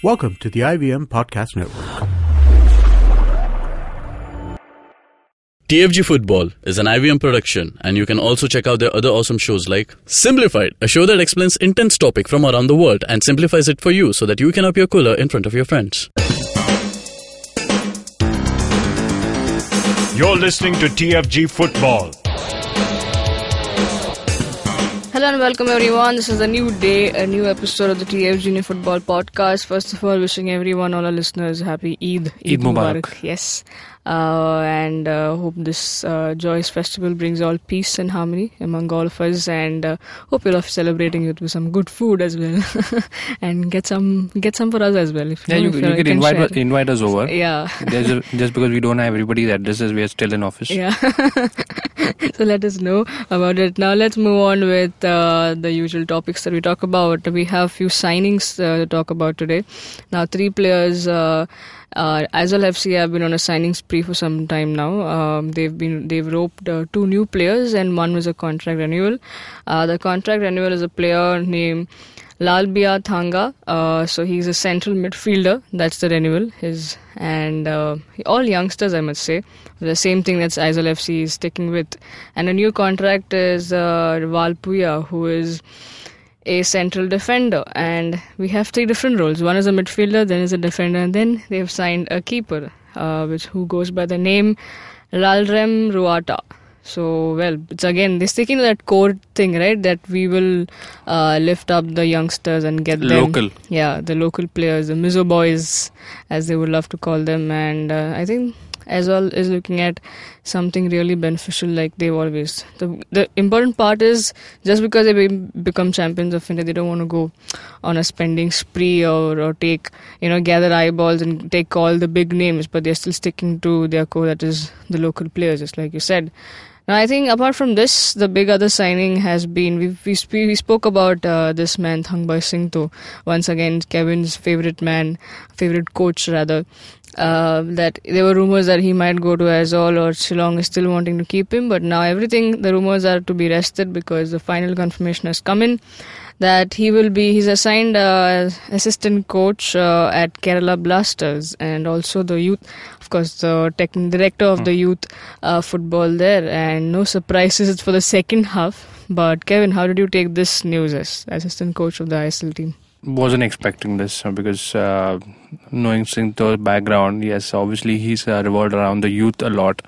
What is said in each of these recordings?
Welcome to the IVM Podcast Network. TFG Football is an IVM production, and you can also check out their other awesome shows like Simplified, a show that explains intense topic from around the world and simplifies it for you so that you can appear cooler in front of your friends. You're listening to TFG Football. Hello and welcome everyone. This is a new day, a new episode of the TFG Indian Football Podcast. First of all, wishing everyone, all our listeners, happy Eid. Eid Mubarak. Yes. Uh, and uh, hope this uh, joyous festival brings all peace and harmony among all of us. And uh, hope you're celebrating it with some good food as well, and get some get some for us as well. If Yeah, you, if you can invite share. us- invite us over. Yeah. There's a, just because we don't have everybody's addresses, we are still in office. Yeah. so let us know about it. Now let's move on with uh, the usual topics that we talk about. We have few signings uh, to talk about today. Now three players. Uh, uh, Aizawl FC have been on a signing spree for some time now. Um, they've been they've roped uh, two new players and one was a contract renewal. Uh, the contract renewal is a player named Lalbia Thanga. Uh, so he's a central midfielder. That's the renewal. His and uh, all youngsters, I must say. The same thing that's Aizawl FC is sticking with. And a new contract is uh, Valpuya, who is a central defender. And we have three different roles. One is a midfielder, then is a defender, and then they've signed a keeper, uh, which who goes by the name Lalrem Ruata. So, well, it's again, they're sticking to that core thing, right? That we will uh, lift up the youngsters and get them. Local. Yeah, the local players, the Mizo boys, as they would love to call them. And uh, I think as well as looking at something really beneficial like they've always. The, the important part is just because they be, become champions of India, they don't want to go on a spending spree or, or take, you know, gather eyeballs and take all the big names, but they're still sticking to their core, that is the local players, just like you said. Now, I think apart from this, the big other signing has been we we, we spoke about uh, this man Thangboi Singto once again Kevin's favorite man, favorite coach rather. Uh, that there were rumors that he might go to Aizawl or Shillong is still wanting to keep him, but now everything the rumors are to be rested because the final confirmation has come in that he will be he's assigned uh, as assistant coach uh, at Kerala Blasters and also the youth of course the director of the youth uh, football there. And no surprises for the second half. But Kevin how did you take this news as assistant coach of the ISL team? Wasn't expecting this uh, because uh, knowing Singto's background, yes, obviously he's uh, revolved around the youth a lot,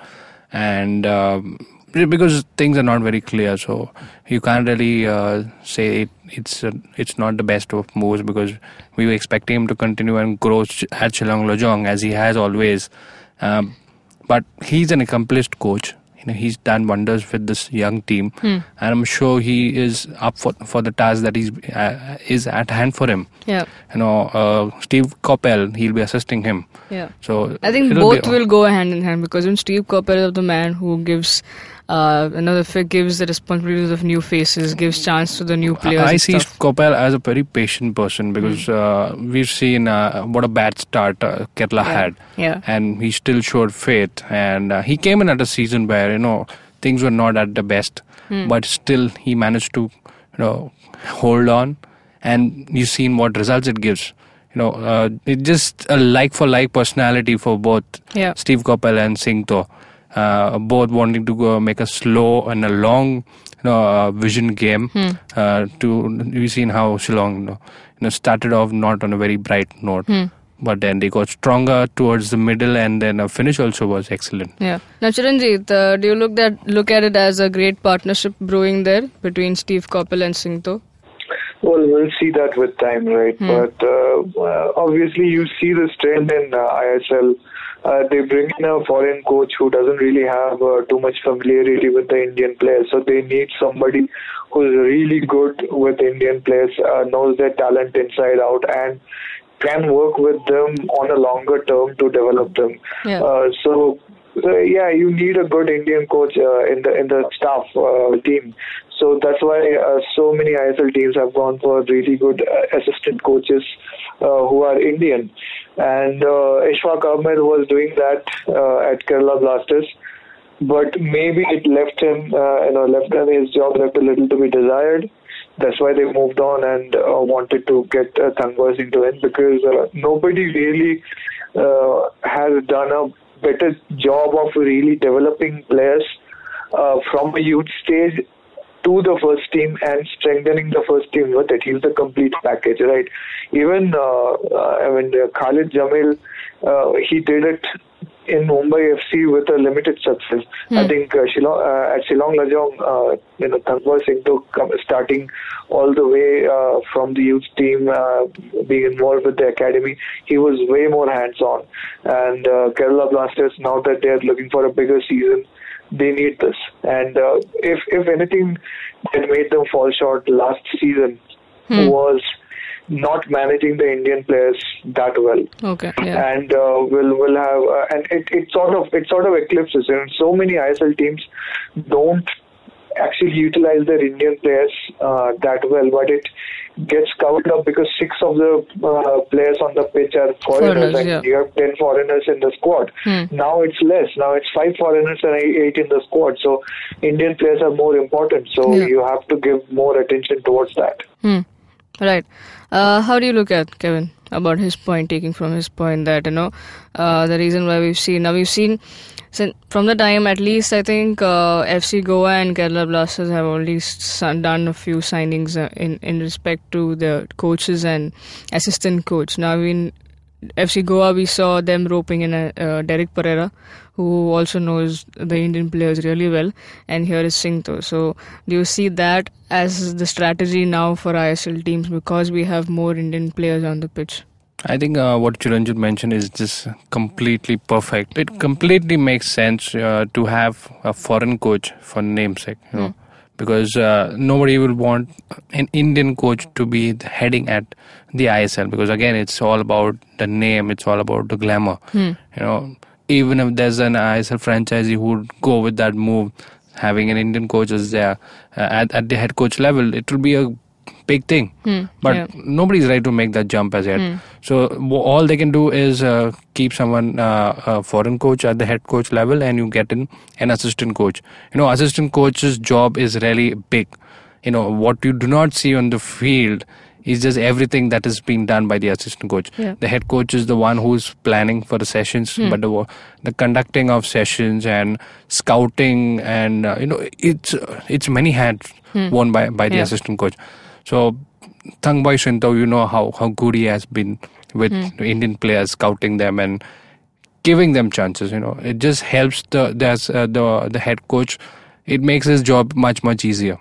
and um, because things are not very clear, so you can't really uh, say it, it's uh, it's not the best of moves because we were expecting him to continue and grow at Shillong Lajong as he has always. Um, but he's an accomplished coach. You know, he's done wonders with this young team, and I'm sure he is up for for the task that he's uh, is at hand for him. yeah You know, uh, Steve Coppell, he'll be assisting him. yeah So I think both be- will go hand in hand because when Steve Coppell is the man who gives uh, another fi- gives the responsibilities of new faces, gives chance to the new players. I see Steve. Coppell as a very patient person because uh, we've seen uh, what a bad start uh, Kerala had, Yeah. and he still showed faith. And uh, he came in at a season where you know things were not at the best, Hmm. but still he managed to you know hold on, and you've seen what results it gives. You know, uh, it's just a like for like personality for both Yeah. Steve Coppell and Singh Singto, uh, both wanting to go make a slow and a long you know, uh, vision game. Hmm. Uh, to we've seen how Shillong you know, you know started off not on a very bright note, Hmm. but then they got stronger towards the middle, and then a finish also was excellent. Yeah. Now, Chiranjit, uh, do you look that look at it as a great partnership brewing there between Steve Coppell and Singto? Well, we'll see that with time, right? But uh, uh, obviously, you see this trend in uh, ISL. Uh, they bring in a foreign coach who doesn't really have uh, too much familiarity with the Indian players, so they need somebody who's really good with Indian players, uh, knows their talent inside out, and can work with them on a longer term to develop them. Yeah. Uh, so uh, yeah, you need a good Indian coach uh, in the in the staff uh, team. So that's why uh, so many ISL teams have gone for really good uh, assistant coaches uh, who are Indian. And uh, Ishfaq Ahmed was doing that uh, at Kerala Blasters, but maybe it left him, uh, you know, left him his job left a little to be desired. that's why they moved on and uh, wanted to get uh, Thangboi Singto in because nobody really has done a better job of really developing players from a youth stage to the first team and strengthening the first team with it. He's the complete package, right? Even uh, uh, I mean, uh, Khalid Jamil, uh, he did it in Mumbai FC with a limited success. I think uh, Shillong, uh, at Shillong Lajong, uh, you know, Thangboi Singh took um, starting all the way uh, from the youth team, uh, being involved with the academy. He was way more hands-on. And uh, Kerala Blasters, now that they're looking for a bigger season, they need this. And uh, if if anything that made them fall short last season was not managing the Indian players that well Okay. Yeah. and uh, will will have uh, and it, it sort of it sort of eclipses and so many ISL teams don't actually utilize their Indian players uh, that well but it gets covered up because six of the uh, players on the pitch are foreigners, Foreigners, and yeah. you have 10 foreigners in the squad now it's less now it's five foreigners and eight in the squad so Indian players are more important so Yeah. you have to give more attention towards that Hmm. Right. Uh, how do you look at Kevin about his point, taking from his point that you know uh, the reason why we've seen now we've seen since from the time at least I think uh, FC Goa and Kerala Blasters have only done a few signings uh, in in respect to the coaches and assistant coach. Now in FC Goa we saw them roping in a, uh, Derek Pereira, who also knows the Indian players really well, and here is Singh So do you see that as the strategy now for ISL teams because we have more Indian players on the pitch? I think uh, what Chiranjit mentioned is just completely perfect. It completely makes sense uh, to have a foreign coach for namesake, you know, because uh, nobody will want an Indian coach to be the heading at the ISL because again, it's all about the name, it's all about the glamour. You know, even if there's an ISL franchisee who would go with that move, having an Indian coach as there uh, at, at the head coach level, it will be a big thing. But yeah. nobody's ready to make that jump as yet. So w- all they can do is uh, keep someone uh, a foreign coach at the head coach level, and you get in an assistant coach. You know, assistant coach's job is really big. You know what you do not see on the field is just everything that is being done by the assistant coach. Yeah. The head coach is the one who's planning for the sessions, but the the conducting of sessions and scouting and uh, you know it's it's many hats worn by by the Yeah. assistant coach. So Thangboi Singto, you know how, how good he has been with the Indian players, scouting them and giving them chances. You know, it just helps the the uh, the, the head coach. It makes his job much much easier.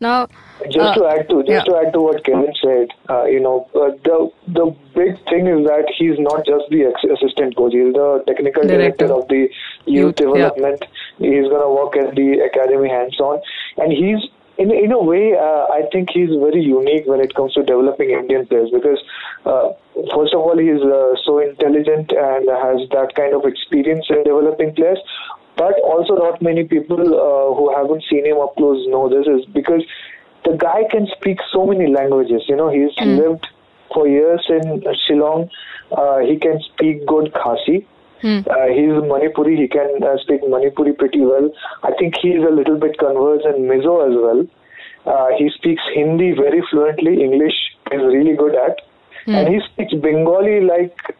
Now, Just Uh, to add to just yeah. to add to what Kevin said, uh, you know, uh, the the big thing is that he's not just the ex- assistant coach; he's the technical director, Director. of the youth, Youth, yeah. development. He's going to work at the academy hands-on, and he's in in a way, uh, I think he's very unique when it comes to developing Indian players because. Uh, First of all, he's uh, so intelligent and has that kind of experience in developing players. But also, not many people uh, who haven't seen him up close know this is because the guy can speak so many languages. You know, he's lived for years in Shillong. Uh, he can speak good Khasi. Uh, he's Manipuri. He can uh, speak Manipuri pretty well. I think he's a little bit conversant in Mizo as well. Uh, he speaks Hindi very fluently. English is really good at, and he speaks Bengali like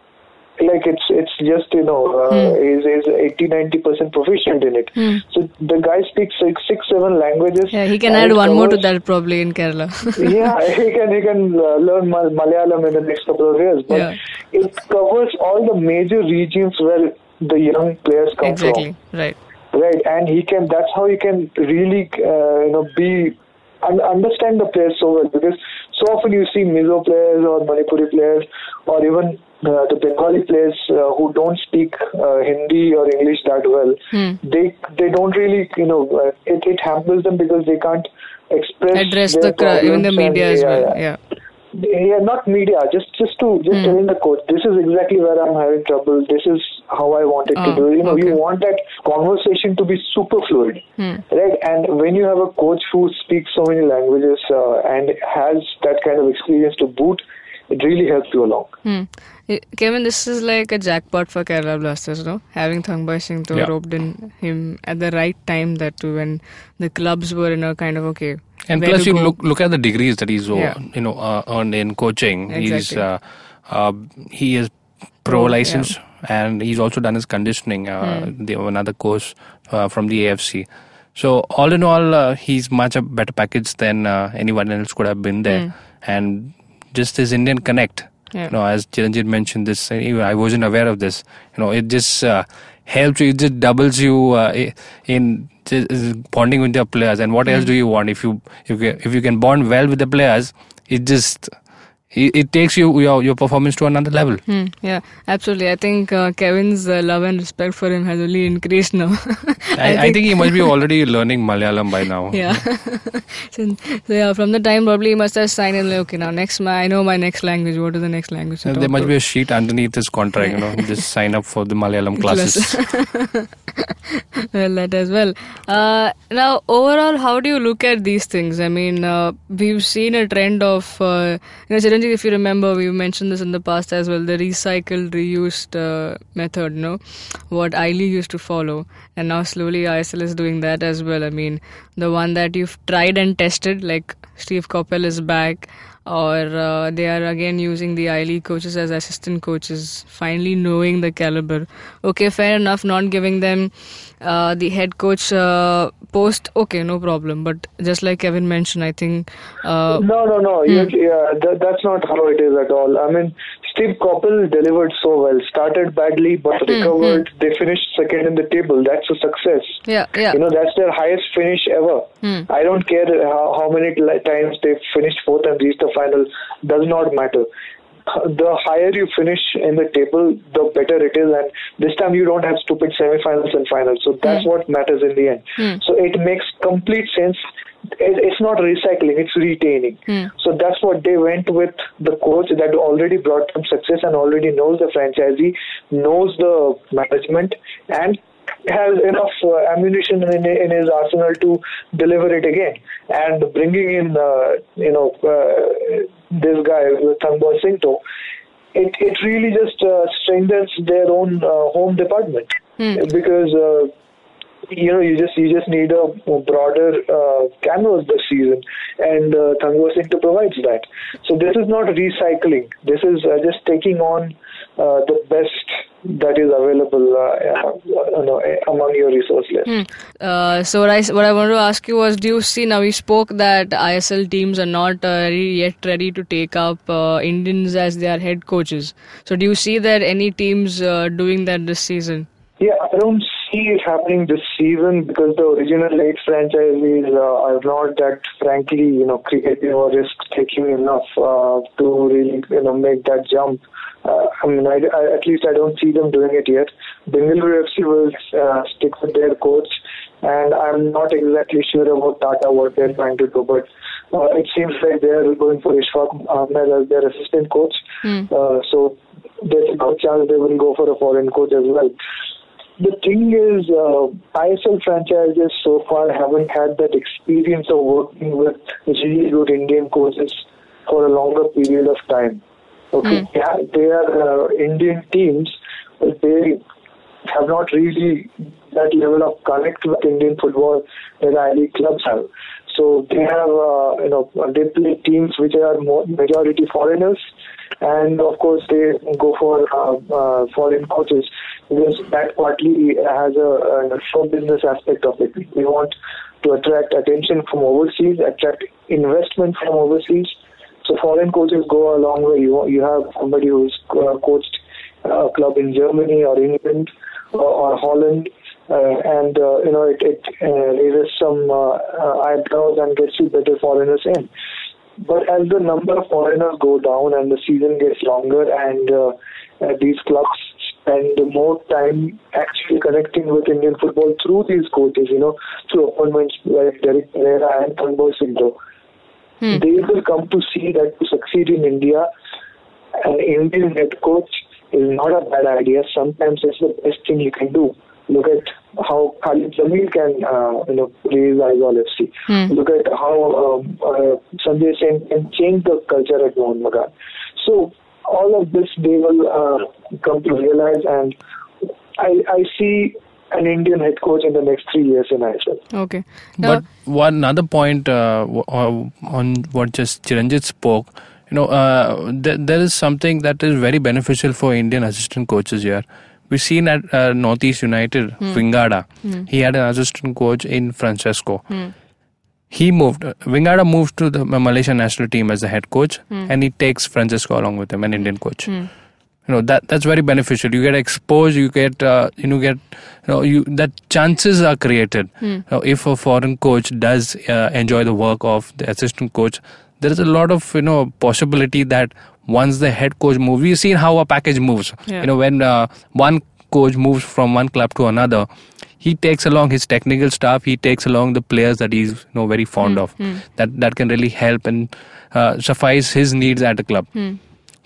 like it's it's just you know uh, is is 80 90 percent proficient in it. So the guy speaks six seven languages. yeah, he can add one more to that probably in Kerala. yeah, he can he can uh, learn Mal- Malayalam in the next couple of years. But Yeah. it covers all the major regions where the young players come from. exactly. Right. from, right? And he can. That's how he can really uh, you know be un- understand the players so well because so often you see Mizo players or Manipuri players or even uh, the Bengali players uh, who don't speak uh, Hindi or English that well. They they don't really you know uh, it it hampers them because they can't express Address the cra- even the problems and- media as well. yeah. Yeah. Yeah, not media. Just just to Hmm. just telling the coach, this is exactly where I'm having trouble. This is how I want it to Oh, do. You know, you want that conversation to be super fluid, Hmm. right? And when you have a coach who speaks so many languages uh, and has that kind of experience to boot, it really helps you along. Hmm. Kevin, this is like a jackpot for Kerala Blasters, no? Having Thangboi Singto Yeah. roped in him at the right time that too when the clubs were in a kind of okay. And plus, you go. look look at the degrees that he's uh, Yeah. you know uh, earned in coaching. He's Exactly. uh, uh, he is pro Pro, yeah. license, and he's also done his conditioning. Uh, Hmm. the, another course uh, from the AFC. So all in all, uh, he's much a better package than uh, anyone else could have been there. And just this Indian connect. Yeah. You know, as Chiranjit mentioned this, uh, I wasn't aware of this. You know, it just uh, helps you. It just doubles you uh, in bonding with your players. And what else do you want if you if you, if you can bond well with the players? It just it, takes you your your performance to another level. Hmm, yeah, absolutely. I think uh, Kevin's uh, love and respect for him has only increased now. I, I think he must be already learning Malayalam by now. Yeah. so, so yeah, from the time probably he must have signed in like, okay, now next I know my next language. What is the next language? Uh, There must to? be a sheet underneath his contract, you know, just sign up for the Malayalam classes. well, that as well. Uh, now, overall, how do you look at these things? I mean, uh, we've seen a trend of, uh, you know, If you remember, we mentioned this in the past as well, the recycled, reused uh, method, no? What ILE used to follow. And now slowly ISL is doing that as well. I mean, the one that you've tried and tested, like Steve Coppell is back, or uh, they are again using the I coaches as assistant coaches, finally knowing the caliber. Okay, fair enough, not giving them uh, the head coach uh, post, okay, no problem. But just like Kevin mentioned, I think. Uh, No, no, no. Hmm. You, yeah, that, that's not how it is at all. I mean, Steve Coppell delivered so well. Started badly, but Hmm, recovered. They finished second in the table. That's a success. yeah, yeah. You know, that's their highest finish ever. Hmm. I don't care how, how many times they finished fourth and reached the final. Does not matter. The higher you finish in the table, the better it is. And this time you don't have stupid semifinals and finals. So that's what matters in the end. Hmm. So it makes complete sense. It, it's not recycling, it's retaining. Hmm. So that's what they went with the coach that already brought them success and already knows the franchisee, knows the management, and has enough uh, ammunition in, in his arsenal to deliver it again. And bringing in, uh, you know, uh, this guy, Thangboi Singto, it, it really just uh, strengthens their own uh, home department because. Uh, you know, you just you just need a, broader uh, canvas this season, and uh, Thangboi Singh provides that. So this is not recycling. This is uh, just taking on uh, the best that is available, uh, uh, you know, among your resource list. Uh, so what I what I wanted to ask you was, do you see now we spoke that ISL teams are not uh, yet ready to take up uh, Indians as their head coaches. So do you see that any teams uh, doing that this season? Yeah, I don't see it happening this season because the original eight franchisees uh, are not that, frankly, you know, creative or risk-taking enough uh, to really, you know, make that jump. Uh, I mean, I, I, at least I don't see them doing it yet. Bengaluru FC will uh, stick with their coach, and I'm not exactly sure about Tata what they're trying to do, but uh, it seems like they're going for Ishfaq Ahmed as their assistant coach. Uh, so there's a good chance they will go for a foreign coach as well the thing is, uh, ISL franchises so far haven't had that experience of working with really good Indian coaches for a longer period of time. Okay, yeah, they are uh, Indian teams, but they have not really that level of connect with Indian football that I clubs have. So they have, uh, you know, they play teams which are more majority foreigners, and of course they go for uh, uh, foreign coaches that partly has a, a show business aspect of it. We want to attract attention from overseas, attract investment from overseas. So foreign coaches go a long way. You you have somebody who's uh, coached a club in Germany or England or, Holland, uh, and uh, you know it, it uh, raises some uh, uh, eyebrows and gets you better foreigners in. But as the number of foreigners go down and the season gets longer and uh, uh, these clubs spend more time actually connecting with Indian football through these coaches, you know, through appointments like Derek Pereira and Thangboi Singto, they will come to see that to succeed in India, an Indian head coach is not a bad idea. Sometimes it's the best thing you can do. Look at how Khalid Jamil can, uh, you know, raise Aizawl FC. Look at how um, uh, Sanjoy Sen can change the culture at Mohun Bagan. So all of this they will uh, come to realize, and I, I see an Indian head coach in the next three years in ISL. Okay. Now, But one other point uh, uh, on what just Chiranjit spoke, you know, uh, th- there is something that is very beneficial for Indian assistant coaches here. We've seen at uh, Northeast United, Vingada, he had an assistant coach in Francesco. He moved, uh, Vingada moved to the Malaysian national team as the head coach, and he takes Francesco along with him, an Indian coach. You know that that's very beneficial. You get exposed you get uh, you know get you know you that chances are created. You know, if a foreign coach does uh, enjoy the work of the assistant coach there is a lot of you know possibility that once the head coach moves we've seen how a package moves. Yeah. you know when uh, one coach moves from one club to another he takes along his technical staff he takes along the players that he's you know very fond hmm, of. Hmm. that that can really help and uh, suffice his needs at the club. Hmm.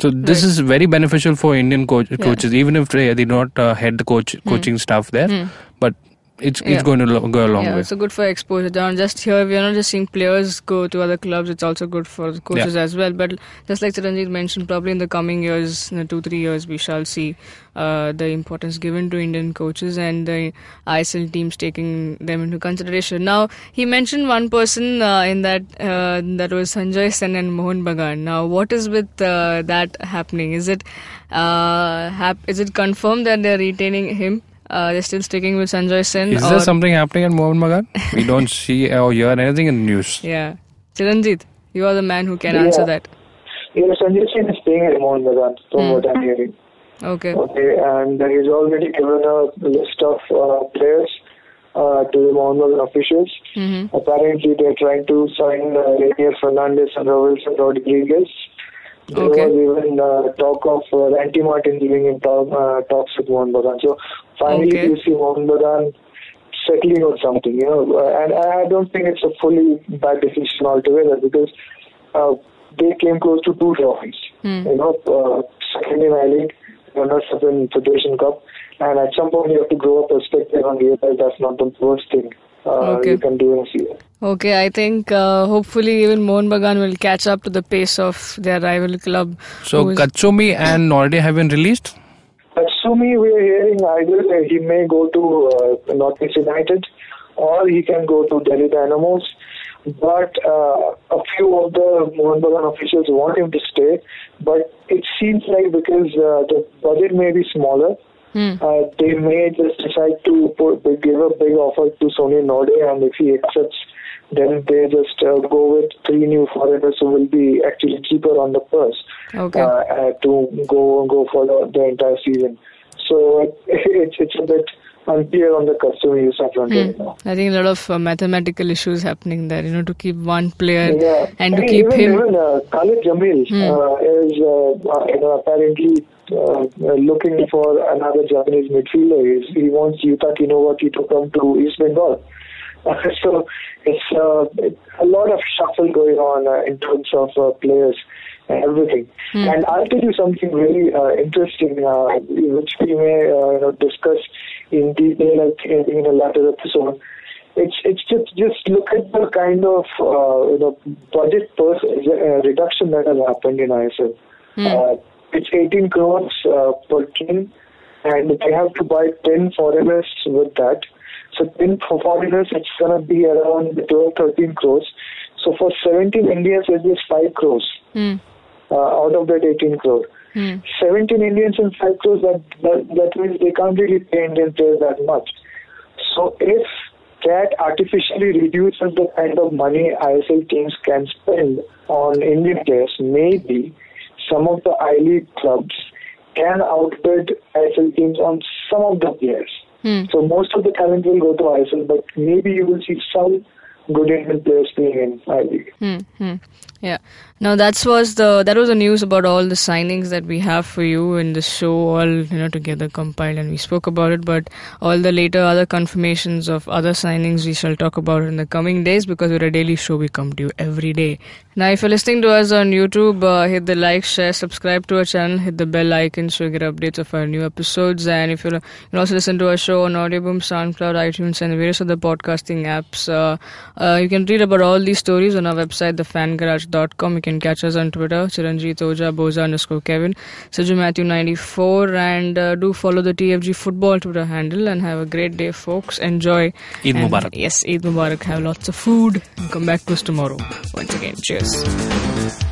So this Right. is very beneficial for Indian coach, coaches, even if they they not uh, head the coach coaching staff there, but it's. Yeah. it's going to lo- go a long yeah, way. it's a good for exposure. Not just here, we are not just seeing players go to other clubs. It's also good for the coaches as well. But just like Chiranjit mentioned, probably in the coming years, in the two three years, we shall see uh, the importance given to Indian coaches and the ISL teams taking them into consideration. Now he mentioned one person uh, in that uh, that was Sanjoy Sen and Mohun Bagan. Now what is with uh, that happening? Is it uh, hap- is it confirmed that they're retaining him? Uh, they're still sticking with Sanjoy Sen. Is or- there something happening at Mohun Bagan? we don't see or hear anything in the news. Yeah. Chiranjit, you are the man who can Yeah. answer that. Yeah, Sanjay Singh is staying at Mohun Bagan, from what I'm hearing. Okay. Okay, and he's already given a list of uh, players uh, to the Mohun Bagan officials. Mm-hmm. Apparently, they're trying to sign uh, Rainier Fernandes and Robinson Rodriguez. There Okay. was even uh, talk of uh, Randy Martin being in talk, uh, talks with Mohun Bagan. So finally, Okay. you see Mohun Bagan settling on something, you know. Uh, and I don't think it's a fully bad decision altogether because uh, they came close to two trophies. Hmm. You know, uh, second in I League, runners up in Federation Cup, and at some point you have to grow a perspective and realize that's not the worst thing uh, Okay. you can do in a season. Okay, I think uh, hopefully even Mohun Bagan will catch up to the pace of their rival club. So who is- Katsumi and Norde have been released. Katsumi, we are hearing either he may go to uh, Northeast United or he can go to Delhi Dynamos. But uh, a few of the Mohun Bagan officials want him to stay. But it seems like because uh, the budget may be smaller, Hmm. uh, they may just decide to put, give a big offer to Sony Norde, and if he accepts, then they just uh, go with three new foreigners who will be actually cheaper on the purse Okay. uh, uh, to go go for the, the entire season. So it, it's it's a bit unclear on the Katsumi Yusa right now. I think a lot of uh, mathematical issues happening there, you know, to keep one player Yeah, and to I mean, keep even, him. Even uh, Khalid Jamil Hmm. uh, is uh, uh, you know, apparently uh, uh, looking for another Japanese midfielder. He's, he wants Yuta Kinowaki to come to East Bengal. Uh, so it's uh, a lot of shuffle going on uh, in terms of uh, players and everything. And I'll tell you something really uh, interesting, uh, which we may uh, you know, discuss in detail. In a later episode. It's it's just just look at the kind of uh, you know budget per uh, reduction that has happened in ISL. Uh, it's 18 crores uh, per team, and they have to buy 10 foreigners with that. So 10 for foreigners, it's gonna be around 12, 13 crores. So for 17 Indians, it's 5 crores Hmm. uh, out of that 18 crore. Hmm. 17 Indians and 5 crores, that, that, that means they can't really pay Indian players that much. So if that artificially reduces the kind of money ISL teams can spend on Indian players, maybe some of the I League clubs can outbid ISL teams on some of the players. Hmm. So most of the talent will go to ISL, but maybe you will see some good Indian players playing in I League. Hmm, hmm. Yeah. Now that was the that was the news about all the signings that we have for you in the show, all you know together compiled, and we spoke about it. But all the later other confirmations of other signings we shall talk about in the coming days because we're a daily show. We come to you every day. Now, if you're listening to us on YouTube, uh, hit the like, share, subscribe to our channel, hit the bell icon so you get updates of our new episodes. And if you're, you can also listen to our show on Audioboom, SoundCloud, iTunes, and various other podcasting apps. Uh, uh, you can read about all these stories on our website, IVMPodcast.com. You can catch us on Twitter, Chiranjit Oja, Boza underscore Kevin, Saju Matthew 94, and uh, do follow the TFG football Twitter handle and have a great day, folks. Enjoy. Eid And- Mubarak. Yes, Eid Mubarak. Have lots of food and come back to us tomorrow. Once again, cheers.